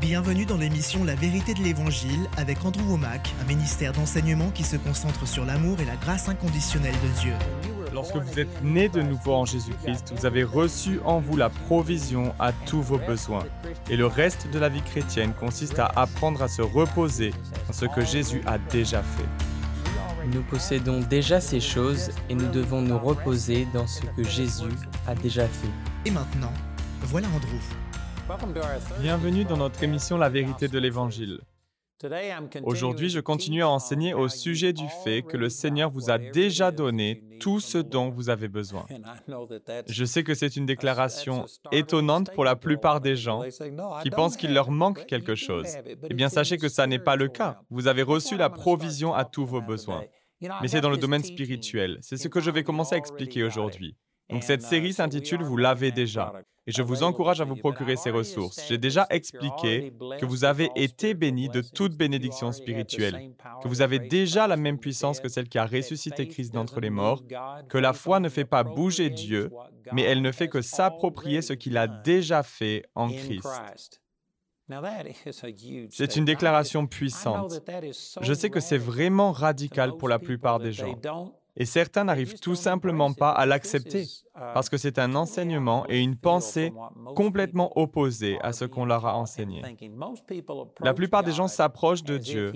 Bienvenue dans l'émission La vérité de l'Évangile avec Andrew Womack, un ministère d'enseignement qui se concentre sur l'amour et la grâce inconditionnelle de Dieu. Lorsque vous êtes né de nouveau en Jésus-Christ, vous avez reçu en vous la provision à tous vos besoins. Et le reste de la vie chrétienne consiste à apprendre à se reposer dans ce que Jésus a déjà fait. Nous possédons déjà ces choses et nous devons nous reposer dans ce que Jésus a déjà fait. Et maintenant, voilà Andrew. Bienvenue dans notre émission La vérité de l'Évangile. Aujourd'hui, je continue à enseigner au sujet du fait que le Seigneur vous a déjà donné tout ce dont vous avez besoin. Je sais que c'est une déclaration étonnante pour la plupart des gens qui pensent qu'il leur manque quelque chose. Eh bien, sachez que ça n'est pas le cas. Vous avez reçu la provision à tous vos besoins. Mais c'est dans le domaine spirituel. C'est ce que je vais commencer à expliquer aujourd'hui. Donc cette série s'intitule Vous l'avez déjà. Et je vous encourage à vous procurer ces ressources. J'ai déjà expliqué que vous avez été bénis de toute bénédiction spirituelle, que vous avez déjà la même puissance que celle qui a ressuscité Christ d'entre les morts, que la foi ne fait pas bouger Dieu, mais elle ne fait que s'approprier ce qu'il a déjà fait en Christ. C'est une déclaration puissante. Je sais que c'est vraiment radical pour la plupart des gens. Et certains n'arrivent tout simplement pas à l'accepter parce que c'est un enseignement et une pensée complètement opposés à ce qu'on leur a enseigné. La plupart des gens s'approchent de Dieu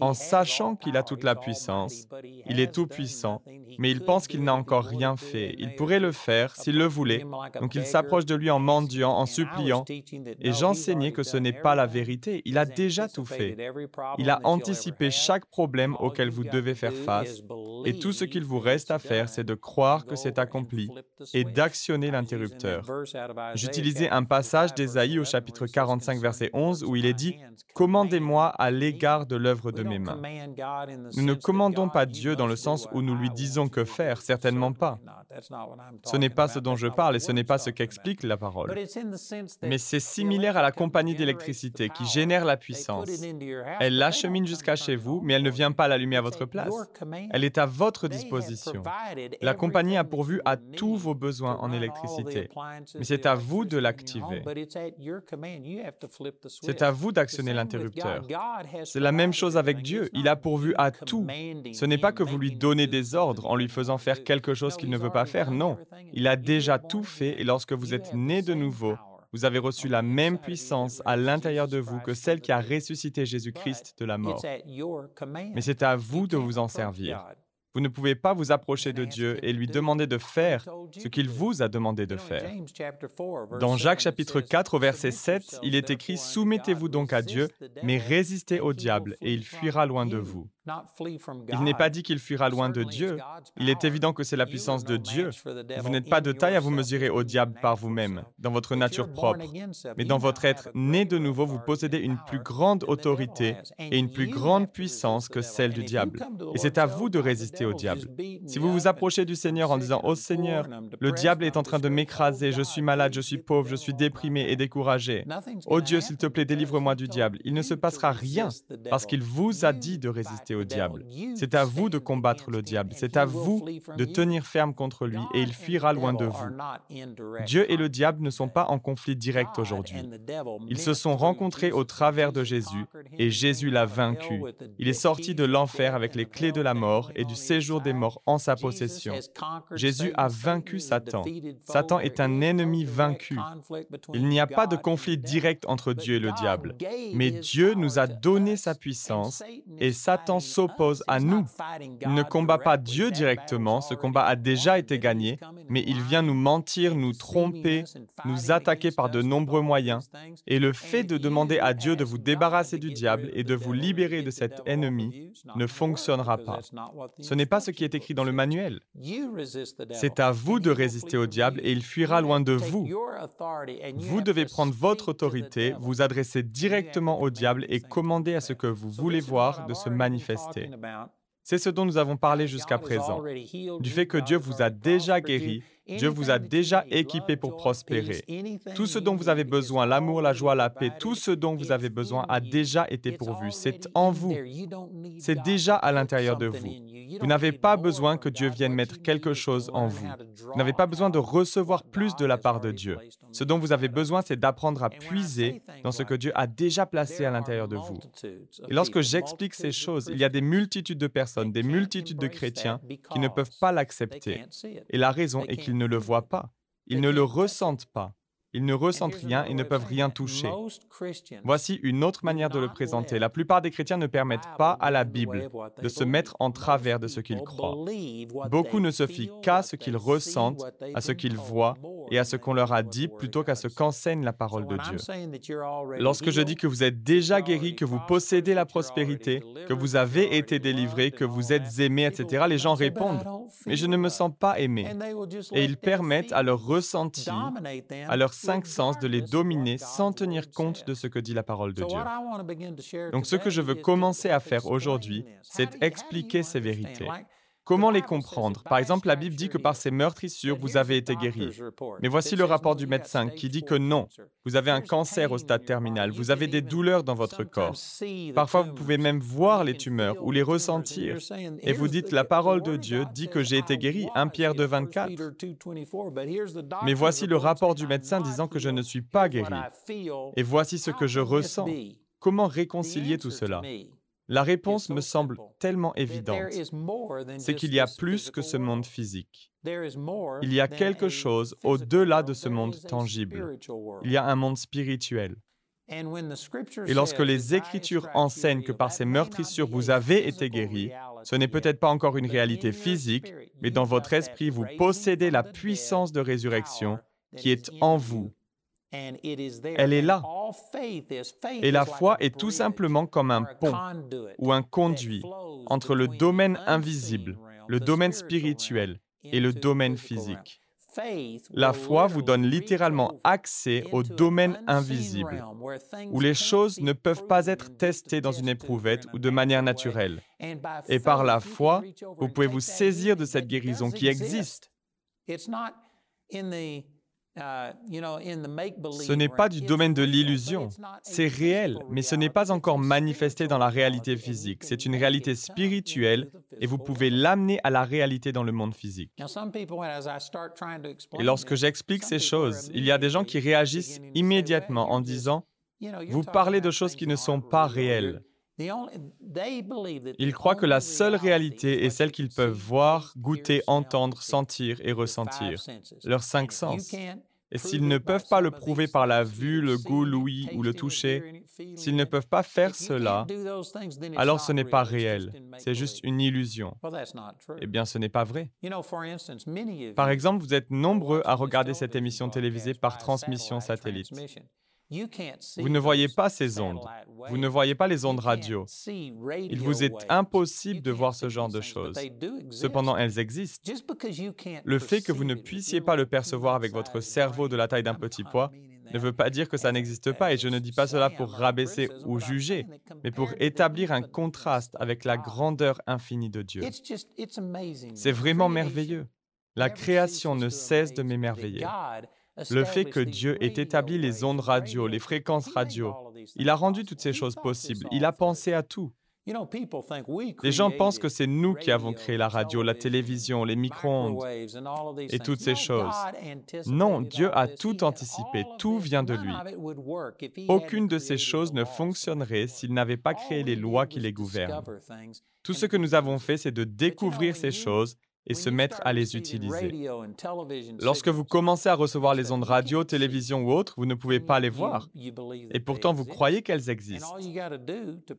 en sachant qu'il a toute la puissance, il est tout-puissant, mais ils pensent qu'il n'a encore rien fait. Il pourrait le faire s'il le voulait, donc ils s'approchent de lui en mendiant, en suppliant, et j'enseignais que ce n'est pas la vérité, il a déjà tout fait. Il a anticipé chaque problème auquel vous devez faire face, et tout ce qu'il vous reste à faire, c'est de croire que c'est accompli et d'actionner l'interrupteur. J'utilisais un passage d'Ésaïe au chapitre 45, verset 11, où il est dit Commandez-moi à l'égard de l'œuvre de mes mains. Nous ne commandons pas Dieu dans le sens où nous lui disons que faire, certainement pas. Ce n'est pas ce dont je parle et ce n'est pas ce qu'explique la parole. Mais c'est similaire à la compagnie d'électricité qui génère la puissance. Elle l'achemine jusqu'à chez vous, mais elle ne vient pas l'allumer à votre place. Elle est à votre disposition. La compagnie a pourvu à tous vos besoins en électricité, mais c'est à vous de l'activer. C'est à vous d'actionner l'interrupteur. C'est la même chose avec Dieu. Il a pourvu à tout. Ce n'est pas que vous lui donnez des ordres en lui faisant faire quelque chose qu'il ne veut pas faire. Non. Il a déjà tout fait et lorsque vous êtes né de nouveau, vous avez reçu la même puissance à l'intérieur de vous que celle qui a ressuscité Jésus-Christ de la mort. Mais c'est à vous de vous en servir. Vous ne pouvez pas vous approcher de Dieu et lui demander de faire ce qu'il vous a demandé de faire. Dans Jacques chapitre 4 au verset 7, il est écrit ⁇ Soumettez-vous donc à Dieu, mais résistez au diable, et il fuira loin de vous. Il n'est pas dit qu'il fuira loin de Dieu. Il est évident que c'est la puissance de Dieu. Vous n'êtes pas de taille à vous mesurer au diable par vous-même, dans votre nature propre. Mais dans votre être né de nouveau, vous possédez une plus grande autorité et une plus grande puissance que celle du diable. Et c'est à vous de résister au diable. Si vous vous approchez du Seigneur en disant, Oh Seigneur, le diable est en train de m'écraser, je suis malade, je suis pauvre, je suis déprimé et découragé. Oh Dieu, s'il te plaît, délivre-moi du diable. Il ne se passera rien parce qu'il vous a dit de résister au diable. C'est à vous de combattre le diable. C'est à vous de tenir ferme contre lui et il fuira loin de vous. Dieu et le diable ne sont pas en conflit direct aujourd'hui. Ils se sont rencontrés au travers de Jésus et Jésus l'a vaincu. Il est sorti de l'enfer avec les clés de la mort et du séjour des morts en sa possession. Jésus a vaincu Satan. Satan est un ennemi vaincu. Il n'y a pas de conflit direct entre Dieu et le diable. Mais Dieu nous a donné sa puissance et Satan s'oppose à nous. Il ne combat pas Dieu directement, ce combat a déjà été gagné, mais il vient nous mentir, nous tromper, nous attaquer par de nombreux moyens. Et le fait de demander à Dieu de vous débarrasser du diable et de vous libérer de cet ennemi ne fonctionnera pas. N'est pas ce qui est écrit dans le manuel. C'est à vous de résister au diable et il fuira loin de vous. Vous devez prendre votre autorité, vous adresser directement au diable et commander à ce que vous voulez voir de se manifester. C'est ce dont nous avons parlé jusqu'à présent, du fait que Dieu vous a déjà guéri Dieu vous a déjà équipé pour prospérer. Tout ce dont vous avez besoin, l'amour, la joie, la paix, tout ce dont vous avez besoin a déjà été pourvu. C'est en vous. C'est déjà à l'intérieur de vous. Vous n'avez pas besoin que Dieu vienne mettre quelque chose en vous. Vous n'avez pas besoin de recevoir plus de la part de Dieu. Ce dont vous avez besoin, c'est d'apprendre à puiser dans ce que Dieu a déjà placé à l'intérieur de vous. Et lorsque j'explique ces choses, il y a des multitudes de personnes, des multitudes de chrétiens qui ne peuvent pas l'accepter. Et la raison est qu'ils ne le voient pas. Ils ne le ressentent pas. Ils ne ressentent rien et ne peuvent rien toucher. Voici une autre manière de le présenter. La plupart des chrétiens ne permettent pas à la Bible de se mettre en travers de ce qu'ils croient. Beaucoup ne se fient qu'à ce qu'ils ressentent, à ce qu'ils voient et à ce qu'on leur a dit plutôt qu'à ce qu'enseigne la parole de Dieu. Lorsque je dis que vous êtes déjà guéri, que vous possédez la prospérité, que vous avez été délivré, que vous êtes aimé, etc., les gens répondent, mais je ne me sens pas aimé. Et ils permettent à leur ressenti, à leur cinq sens de les dominer sans tenir compte de ce que dit la parole de Dieu. Donc ce que je veux commencer à faire aujourd'hui, c'est expliquer ces vérités. Comment les comprendre? Par exemple, la Bible dit que par ces meurtrissures, vous avez été guéri. Mais voici le rapport du médecin qui dit que non, vous avez un cancer au stade terminal, vous avez des douleurs dans votre corps. Parfois, vous pouvez même voir les tumeurs ou les ressentir. Et vous dites, la parole de Dieu dit que j'ai été guéri, 1 Pierre 2, 24. Mais voici le rapport du médecin disant que je ne suis pas guéri. Et voici ce que je ressens. Comment réconcilier tout cela? La réponse me semble tellement évidente. C'est qu'il y a plus que ce monde physique. Il y a quelque chose au-delà de ce monde tangible. Il y a un monde spirituel. Et lorsque les Écritures enseignent que par ces meurtrissures vous avez été guéris, ce n'est peut-être pas encore une réalité physique, mais dans votre esprit vous possédez la puissance de résurrection qui est en vous elle est là. Et la foi est tout simplement comme un pont ou un conduit entre le domaine invisible, le domaine spirituel et le domaine physique. La foi vous donne littéralement accès au domaine invisible, où les choses ne peuvent pas être testées dans une éprouvette ou de manière naturelle. Et par la foi, vous pouvez vous saisir de cette guérison qui existe. Uh, ce n'est pas du domaine de l'illusion, c'est réel, mais ce n'est pas encore manifesté dans la réalité physique. C'est une réalité spirituelle et vous pouvez l'amener à la réalité dans le monde physique. Et lorsque j'explique ces choses, il y a des gens qui réagissent immédiatement en disant, vous parlez de choses qui ne sont pas réelles. Ils croient que la seule réalité est celle qu'ils peuvent voir, goûter, entendre, sentir et ressentir, leurs cinq sens. Et s'ils ne peuvent pas le prouver par la vue, le goût, l'ouïe ou le toucher, s'ils ne peuvent pas faire cela, alors ce n'est pas réel, c'est juste une illusion. Eh bien, ce n'est pas vrai. Par exemple, vous êtes nombreux à regarder cette émission télévisée par transmission satellite. Vous ne voyez pas ces ondes. Vous ne voyez pas les ondes radio. Il vous est impossible de voir ce genre de choses. Cependant, elles existent. Le fait que vous ne puissiez pas le percevoir avec votre cerveau de la taille d'un petit pois ne veut pas dire que ça n'existe pas, et je ne dis pas cela pour rabaisser ou juger, mais pour établir un contraste avec la grandeur infinie de Dieu. C'est vraiment merveilleux. La création ne cesse de m'émerveiller. Le fait que Dieu ait établi les ondes radio, les fréquences radio, il a rendu toutes ces choses possibles. Il a pensé à tout. Les gens pensent que c'est nous qui avons créé la radio, la télévision, les micro-ondes et toutes ces choses. Non, Dieu a tout anticipé, tout vient de lui. Aucune de ces choses ne fonctionnerait s'il n'avait pas créé les lois qui les gouvernent. Tout ce que nous avons fait, c'est de découvrir ces choses et se mettre à les utiliser. Lorsque vous commencez à recevoir les ondes radio, télévision ou autres, vous ne pouvez pas les voir. Et pourtant, vous croyez qu'elles existent.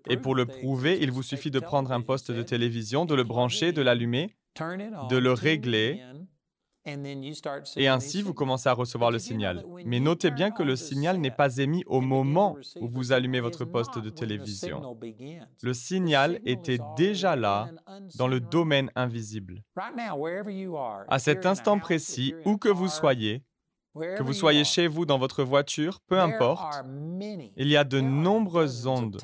Et pour le prouver, il vous suffit de prendre un poste de télévision, de le brancher, de l'allumer, de le régler et ainsi, vous commencez à recevoir le signal. Mais notez bien que le signal n'est pas émis au moment où vous allumez votre poste de télévision. Le signal était déjà là dans le domaine invisible. À cet instant précis, où que vous soyez, Que vous soyez chez vous, dans votre voiture, peu importe, il y a de nombreuses ondes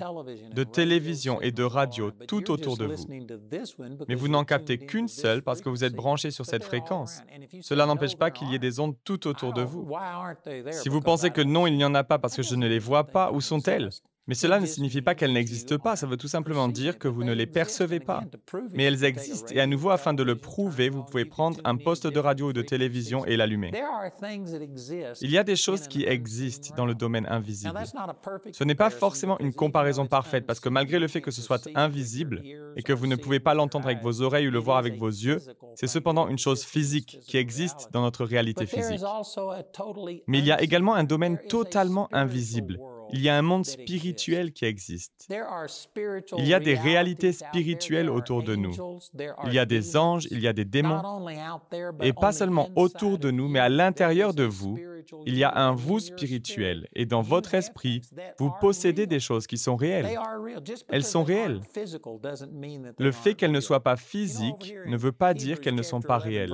de télévision et de radio tout autour de vous. Mais vous n'en captez qu'une seule parce que vous êtes branché sur cette fréquence. Cela n'empêche pas qu'il y ait des ondes tout autour de vous. Si vous pensez que non, il n'y en a pas parce que je ne les vois pas, où sont-elles? Mais cela ne signifie pas qu'elles n'existent pas, ça veut tout simplement dire que vous ne les percevez pas. Mais elles existent, et à nouveau, afin de le prouver, vous pouvez prendre un poste de radio ou de télévision et l'allumer. Il y a des choses qui existent dans le domaine invisible. Ce n'est pas forcément une comparaison parfaite, parce que malgré le fait que ce soit invisible et que vous ne pouvez pas l'entendre avec vos oreilles ou le voir avec vos yeux, c'est cependant une chose physique qui existe dans notre réalité physique. Mais il y a également un domaine totalement invisible il y a un monde spirituel qui existe. Il y a des réalités spirituelles autour de nous. Il y a des anges, il y a des démons. Et pas seulement autour de nous, mais à l'intérieur de vous, il y a un vous spirituel. Et dans votre esprit, vous possédez des choses qui sont réelles. Elles sont réelles. Le fait qu'elles ne soient pas physiques ne veut pas dire qu'elles ne sont pas réelles.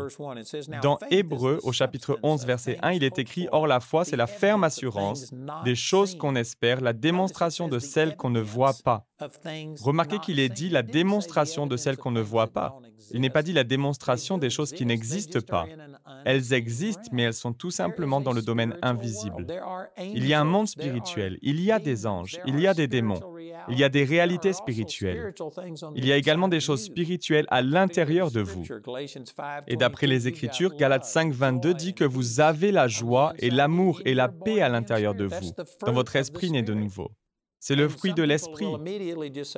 Dans Hébreu, au chapitre 11, verset 1, il est écrit, Or la foi, c'est la ferme assurance des choses qu'on espère, la démonstration de celles qu'on ne voit pas. Remarquez qu'il est dit la démonstration de celles qu'on ne voit pas. Il n'est pas dit la démonstration des choses qui n'existent pas. Elles existent, mais elles sont tout simplement dans le domaine invisible. Il y a un monde spirituel, il y a des anges, il y a des démons, il y a des réalités spirituelles. Il y a également des choses spirituelles à l'intérieur de vous. Et d'après les Écritures, Galates 5, 22 dit que vous avez la joie et l'amour et la paix à l'intérieur de vous, dans votre esprit né de nouveau. C'est le fruit de l'esprit.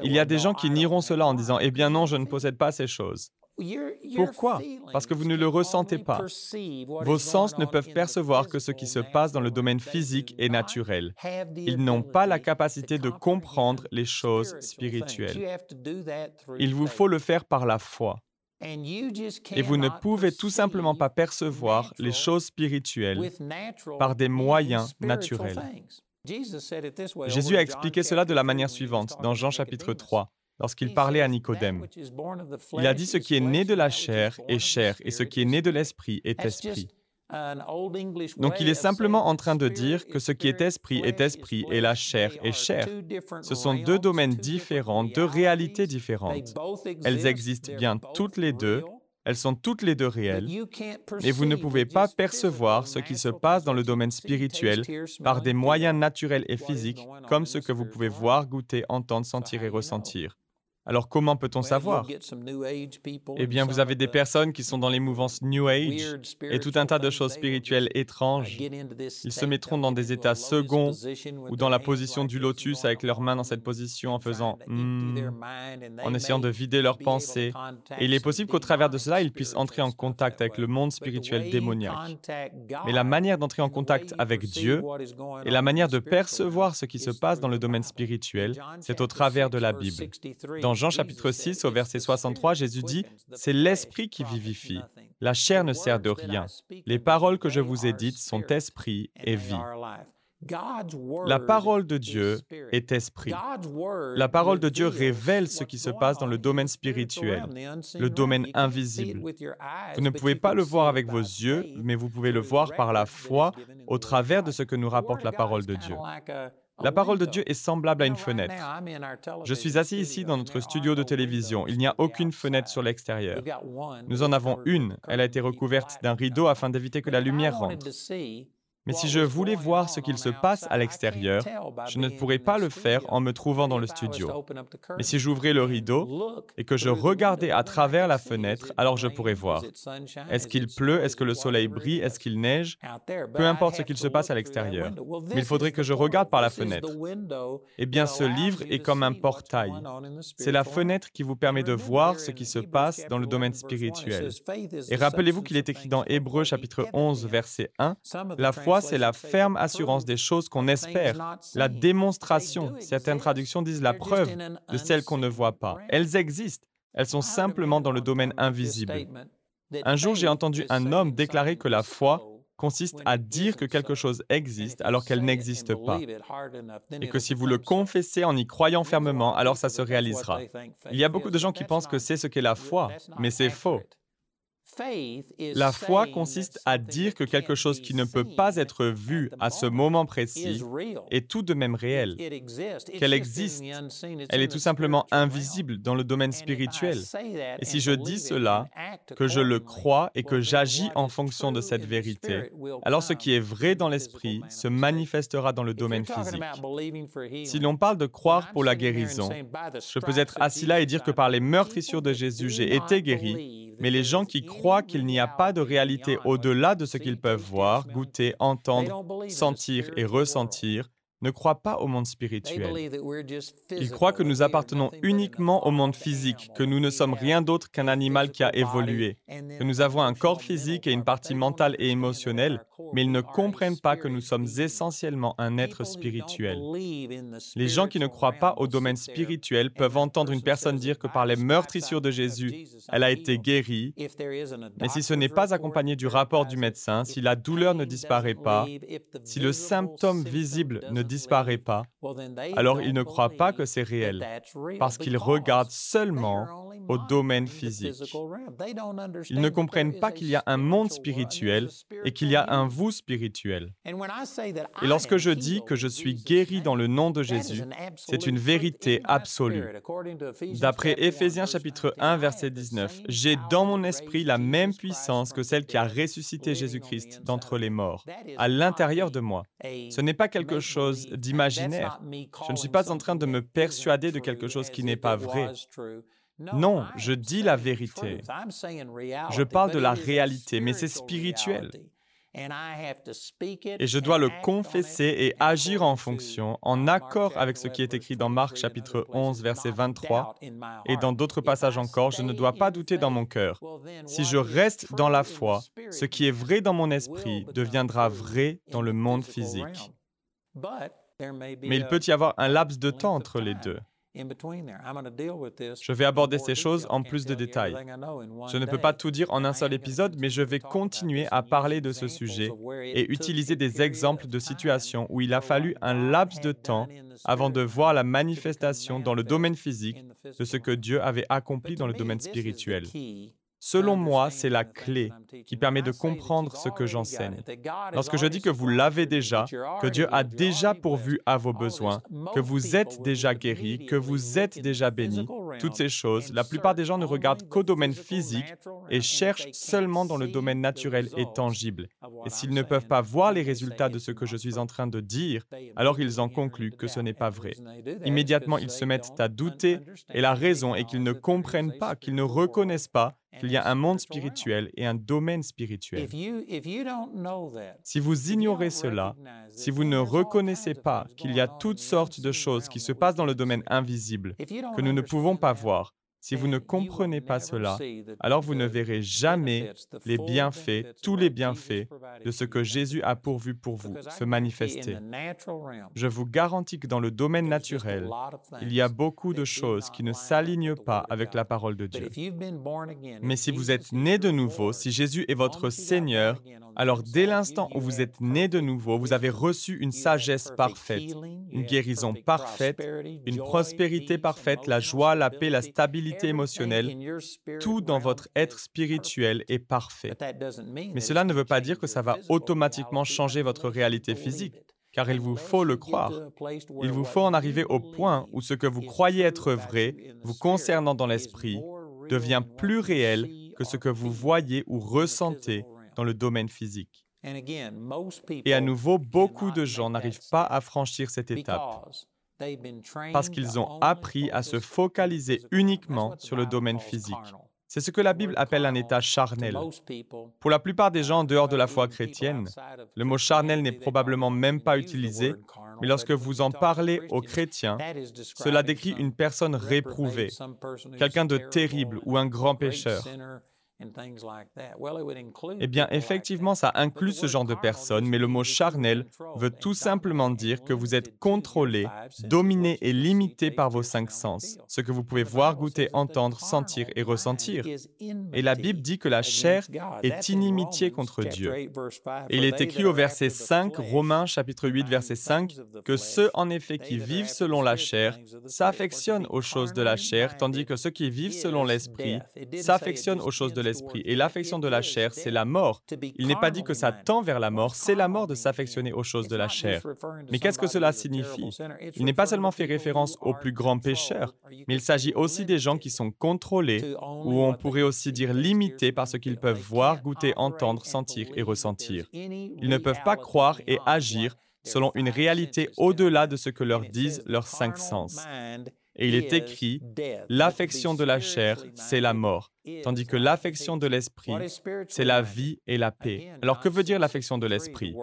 Il y a des gens qui nieront cela en disant, Eh bien non, je ne possède pas ces choses. Pourquoi? Parce que vous ne le ressentez pas. Vos sens ne peuvent percevoir que ce qui se passe dans le domaine physique et naturel. Ils n'ont pas la capacité de comprendre les choses spirituelles. Il vous faut le faire par la foi. Et vous ne pouvez tout simplement pas percevoir les choses spirituelles par des moyens naturels. Jésus a expliqué cela de la manière suivante dans Jean chapitre 3 lorsqu'il parlait à Nicodème. Il a dit ce qui est né de la chair est chair et ce qui est né de l'esprit est esprit. Donc il est simplement en train de dire que ce qui est esprit est esprit et la chair est chair. Ce sont deux domaines différents, deux réalités différentes. Elles existent bien toutes les deux, elles sont toutes les deux réelles, mais vous ne pouvez pas percevoir ce qui se passe dans le domaine spirituel par des moyens naturels et physiques comme ce que vous pouvez voir, goûter, entendre, sentir et ressentir. Alors comment peut-on savoir? Eh bien, vous avez des personnes qui sont dans les mouvances New Age et tout un tas de choses spirituelles étranges. Ils se mettront dans des états seconds ou dans la position du lotus avec leurs mains dans cette position en faisant hmm, en essayant de vider leurs pensées. Et il est possible qu'au travers de cela, ils puissent entrer en contact avec le monde spirituel démoniaque. Mais la manière d'entrer en contact avec Dieu et la manière de percevoir ce qui se passe dans le domaine spirituel, c'est au travers de la Bible. Dans Jean chapitre 6 au verset 63, Jésus dit, C'est l'Esprit qui vivifie. La chair ne sert de rien. Les paroles que je vous ai dites sont esprit et vie. La parole de Dieu est esprit. La parole de Dieu révèle ce qui se passe dans le domaine spirituel, le domaine invisible. Vous ne pouvez pas le voir avec vos yeux, mais vous pouvez le voir par la foi au travers de ce que nous rapporte la parole de Dieu. La parole de Dieu est semblable à une fenêtre. Je suis assis ici dans notre studio de télévision. Il n'y a aucune fenêtre sur l'extérieur. Nous en avons une. Elle a été recouverte d'un rideau afin d'éviter que la lumière rentre. Mais si je voulais voir ce qu'il se passe à l'extérieur, je ne pourrais pas le faire en me trouvant dans le studio. Mais si j'ouvrais le rideau et que je regardais à travers la fenêtre, alors je pourrais voir. Est-ce qu'il pleut? Est-ce que le soleil brille? Est-ce qu'il neige? Peu importe ce qu'il se passe à l'extérieur. Mais il faudrait que je regarde par la fenêtre. Eh bien, ce livre est comme un portail. C'est la fenêtre qui vous permet de voir ce qui se passe dans le domaine spirituel. Et rappelez-vous qu'il est écrit dans Hébreu chapitre 11, verset 1, La foi c'est la ferme assurance des choses qu'on espère, la démonstration, certaines traductions disent la preuve de celles qu'on ne voit pas. Elles existent, elles sont simplement dans le domaine invisible. Un jour, j'ai entendu un homme déclarer que la foi consiste à dire que quelque chose existe alors qu'elle n'existe pas. Et que si vous le confessez en y croyant fermement, alors ça se réalisera. Il y a beaucoup de gens qui pensent que c'est ce qu'est la foi, mais c'est faux. La foi consiste à dire que quelque chose qui ne peut pas être vu à ce moment précis est tout de même réel, qu'elle existe. Elle est tout simplement invisible dans le domaine spirituel. Et si je dis cela, que je le crois et que j'agis en fonction de cette vérité, alors ce qui est vrai dans l'esprit se manifestera dans le domaine physique. Si l'on parle de croire pour la guérison, je peux être assis là et dire que par les meurtrissures de Jésus, j'ai été guéri, mais les gens qui croient qu'il n'y a pas de réalité au-delà de ce qu'ils peuvent voir, goûter, entendre, sentir et ressentir, ne croient pas au monde spirituel. Ils croient que nous appartenons uniquement au monde physique, que nous ne sommes rien d'autre qu'un animal qui a évolué, que nous avons un corps physique et une partie mentale et émotionnelle, mais ils ne comprennent pas que nous sommes essentiellement un être spirituel. Les gens qui ne croient pas au domaine spirituel peuvent entendre une personne dire que par les meurtrissures de Jésus, elle a été guérie, mais si ce n'est pas accompagné du rapport du médecin, si la douleur ne disparaît pas, si le symptôme visible ne disparaît pas, alors ils ne croient pas que c'est réel, parce qu'ils regardent seulement au domaine physique. Ils ne comprennent pas qu'il y a un monde spirituel et qu'il y a un vous spirituel. Et lorsque je dis que je suis guéri dans le nom de Jésus, c'est une vérité absolue. D'après Éphésiens chapitre 1 verset 19, j'ai dans mon esprit la même puissance que celle qui a ressuscité Jésus-Christ d'entre les morts, à l'intérieur de moi. Ce n'est pas quelque chose d'imaginaire. Je ne suis pas en train de me persuader de quelque chose qui n'est pas vrai. Non, je dis la vérité. Je parle de la réalité, mais c'est spirituel. Et je dois le confesser et agir en fonction, en accord avec ce qui est écrit dans Marc chapitre 11, verset 23, et dans d'autres passages encore, je ne dois pas douter dans mon cœur. Si je reste dans la foi, ce qui est vrai dans mon esprit deviendra vrai dans le monde physique. Mais il peut y avoir un laps de temps entre les deux. Je vais aborder ces choses en plus de détails. Je ne peux pas tout dire en un seul épisode, mais je vais continuer à parler de ce sujet et utiliser des exemples de situations où il a fallu un laps de temps avant de voir la manifestation dans le domaine physique de ce que Dieu avait accompli dans le domaine spirituel. Selon moi, c'est la clé qui permet de comprendre ce que j'enseigne. Lorsque je dis que vous l'avez déjà, que Dieu a déjà pourvu à vos besoins, que vous êtes déjà guéri, que vous êtes déjà béni, toutes ces choses, la plupart des gens ne regardent qu'au domaine physique et cherchent seulement dans le domaine naturel et tangible. Et s'ils ne peuvent pas voir les résultats de ce que je suis en train de dire, alors ils en concluent que ce n'est pas vrai. Immédiatement, ils se mettent à douter et la raison est qu'ils ne comprennent pas, qu'ils ne reconnaissent pas qu'il y a un monde spirituel et un domaine spirituel. Si vous ignorez cela, si vous ne reconnaissez pas qu'il y a toutes sortes de choses qui se passent dans le domaine invisible que nous ne pouvons pas voir, si vous ne comprenez pas cela, alors vous ne verrez jamais les bienfaits, tous les bienfaits de ce que Jésus a pourvu pour vous se manifester. Je vous garantis que dans le domaine naturel, il y a beaucoup de choses qui ne s'alignent pas avec la parole de Dieu. Mais si vous êtes né de nouveau, si Jésus est votre Seigneur, alors dès l'instant où vous êtes né de nouveau, vous avez reçu une sagesse parfaite, une guérison parfaite, une prospérité parfaite, la joie, la paix, la stabilité émotionnelle, tout dans votre être spirituel est parfait. Mais cela ne veut pas dire que ça va automatiquement changer votre réalité physique, car il vous faut le croire. Il vous faut en arriver au point où ce que vous croyez être vrai, vous concernant dans l'esprit, devient plus réel que ce que vous voyez ou ressentez dans le domaine physique. Et à nouveau, beaucoup de gens n'arrivent pas à franchir cette étape parce qu'ils ont appris à se focaliser uniquement sur le domaine physique. C'est ce que la Bible appelle un état charnel. Pour la plupart des gens en dehors de la foi chrétienne, le mot charnel n'est probablement même pas utilisé, mais lorsque vous en parlez aux chrétiens, cela décrit une personne réprouvée, quelqu'un de terrible ou un grand pécheur. Eh bien, effectivement, ça inclut ce genre de personnes, mais le mot charnel veut tout simplement dire que vous êtes contrôlé, dominé et limité par vos cinq sens, ce que vous pouvez voir, goûter, entendre, sentir et ressentir. Et la Bible dit que la chair est inimitié contre Dieu. Et il est écrit au verset 5, Romains chapitre 8, verset 5, que ceux en effet qui vivent selon la chair s'affectionnent aux choses de la chair, tandis que ceux qui vivent selon l'esprit s'affectionnent aux choses de l'esprit et l'affection de la chair, c'est la mort. Il n'est pas dit que ça tend vers la mort, c'est la mort de s'affectionner aux choses de la chair. Mais qu'est-ce que cela signifie? Il n'est pas seulement fait référence aux plus grands pécheurs, mais il s'agit aussi des gens qui sont contrôlés, ou on pourrait aussi dire limités par ce qu'ils peuvent voir, goûter, entendre, sentir et ressentir. Ils ne peuvent pas croire et agir selon une réalité au-delà de ce que leur disent leurs cinq sens. Et il est écrit, l'affection de la chair, c'est la mort, tandis que l'affection de l'esprit, c'est la vie et la paix. Alors que veut dire l'affection de l'esprit?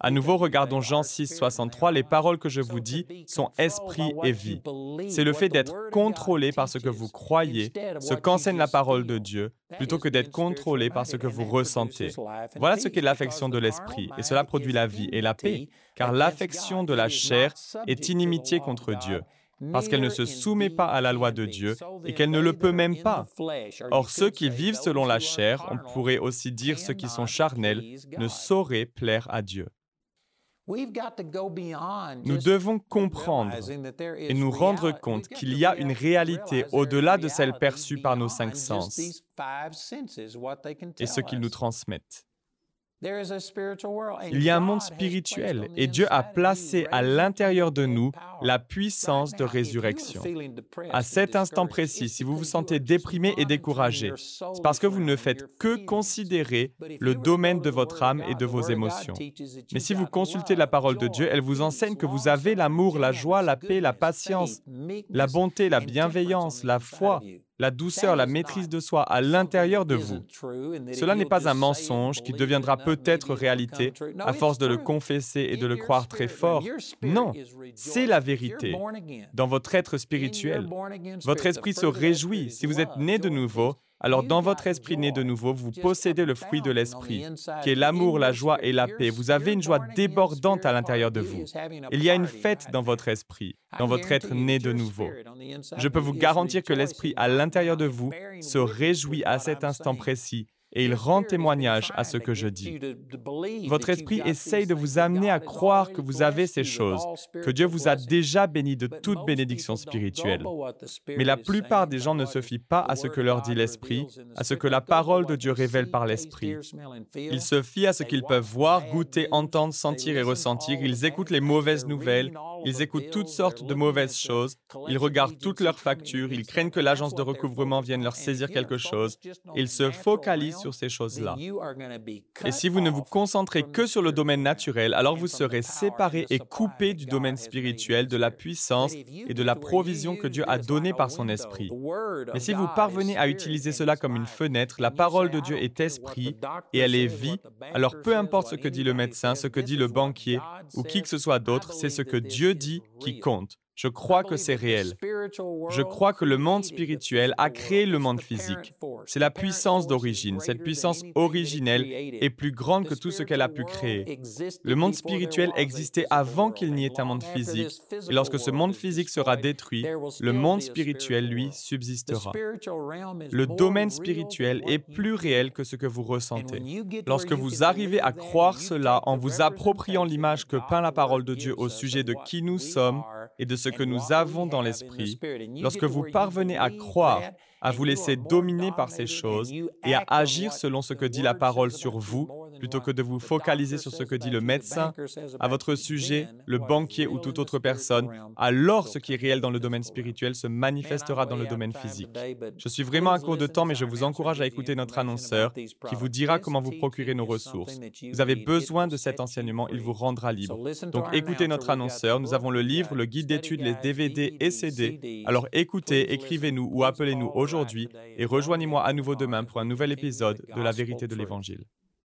À nouveau, regardons Jean 6, 63, les paroles que je vous dis sont esprit et vie. C'est le fait d'être contrôlé par ce que vous croyez, ce qu'enseigne la parole de Dieu, plutôt que d'être contrôlé par ce que vous ressentez. Voilà ce qu'est l'affection de l'esprit, et cela produit la vie et la paix, car l'affection de la chair est inimitié contre Dieu parce qu'elle ne se soumet pas à la loi de Dieu et qu'elle ne le peut même pas. Or, ceux qui vivent selon la chair, on pourrait aussi dire ceux qui sont charnels, ne sauraient plaire à Dieu. Nous devons comprendre et nous rendre compte qu'il y a une réalité au-delà de celle perçue par nos cinq sens et ce qu'ils nous transmettent. Il y a un monde spirituel et Dieu a placé à l'intérieur de nous la puissance de résurrection. À cet instant précis, si vous vous sentez déprimé et découragé, c'est parce que vous ne faites que considérer le domaine de votre âme et de vos émotions. Mais si vous consultez la parole de Dieu, elle vous enseigne que vous avez l'amour, la joie, la paix, la patience, la bonté, la bienveillance, la foi, la douceur, la maîtrise de soi à l'intérieur de vous. Cela n'est pas un mensonge qui deviendra peut-être réalité à force de le confesser et de le croire très fort. Non, c'est la vérité. Dans votre être spirituel, votre esprit se réjouit. si vous êtes né de nouveau alors dans votre esprit né de nouveau, vous possédez le fruit de l'esprit, qui est l'amour, la joie et la paix. Vous avez une joie débordante à l'intérieur de vous. Il y a une fête dans votre esprit, dans votre être né de nouveau. Je peux vous garantir que l'esprit à l'intérieur de vous se réjouit à cet instant précis et il rend témoignage à ce que je dis. Votre esprit essaye de vous amener à croire que vous avez ces choses, que Dieu vous a déjà béni de toute bénédiction spirituelle. Mais la plupart des gens ne se fient pas à ce que leur dit l'esprit, à ce que la parole de Dieu révèle par l'esprit. Ils se fient à ce qu'ils peuvent voir, goûter, entendre, sentir et ressentir. Ils écoutent les mauvaises nouvelles, ils écoutent toutes sortes de mauvaises choses, ils regardent toutes leurs factures, ils craignent que l'agence de recouvrement vienne leur saisir quelque chose, ils se focalisent sur ces choses-là. Et si vous ne vous concentrez que sur le domaine naturel, alors vous serez séparé et coupé du domaine spirituel, de la puissance et de la provision que Dieu a donnée par son esprit. Mais si vous parvenez à utiliser cela comme une fenêtre, la parole de Dieu est esprit et elle est vie, alors peu importe ce que dit le médecin, ce que dit le banquier ou qui que ce soit d'autre, c'est ce que Dieu dit qui compte. Je crois que c'est réel. Je crois que le monde spirituel a créé le monde physique. C'est la puissance d'origine. Cette puissance originelle est plus grande que tout ce qu'elle a pu créer. Le monde spirituel existait avant qu'il n'y ait un monde physique. Et lorsque ce monde physique sera détruit, le monde spirituel, lui, subsistera. Le domaine spirituel est plus réel que ce que vous ressentez. Lorsque vous arrivez à croire cela en vous appropriant l'image que peint la parole de Dieu au sujet de qui nous sommes et de ce que nous avons dans l'esprit, lorsque vous parvenez à croire à vous laisser dominer par ces choses et à agir selon ce que dit la parole sur vous, plutôt que de vous focaliser sur ce que dit le médecin à votre sujet, le banquier ou toute autre personne, alors ce qui est réel dans le domaine spirituel se manifestera dans le domaine physique. Je suis vraiment à court de temps, mais je vous encourage à écouter notre annonceur qui vous dira comment vous procurer nos ressources. Vous avez besoin de cet enseignement, il vous rendra libre. Donc écoutez notre annonceur, nous avons le livre, le guide d'études, les DVD et CD. Alors écoutez, écrivez-nous ou appelez-nous aujourd'hui et rejoignez-moi à nouveau demain pour un nouvel épisode de la vérité de l'Évangile.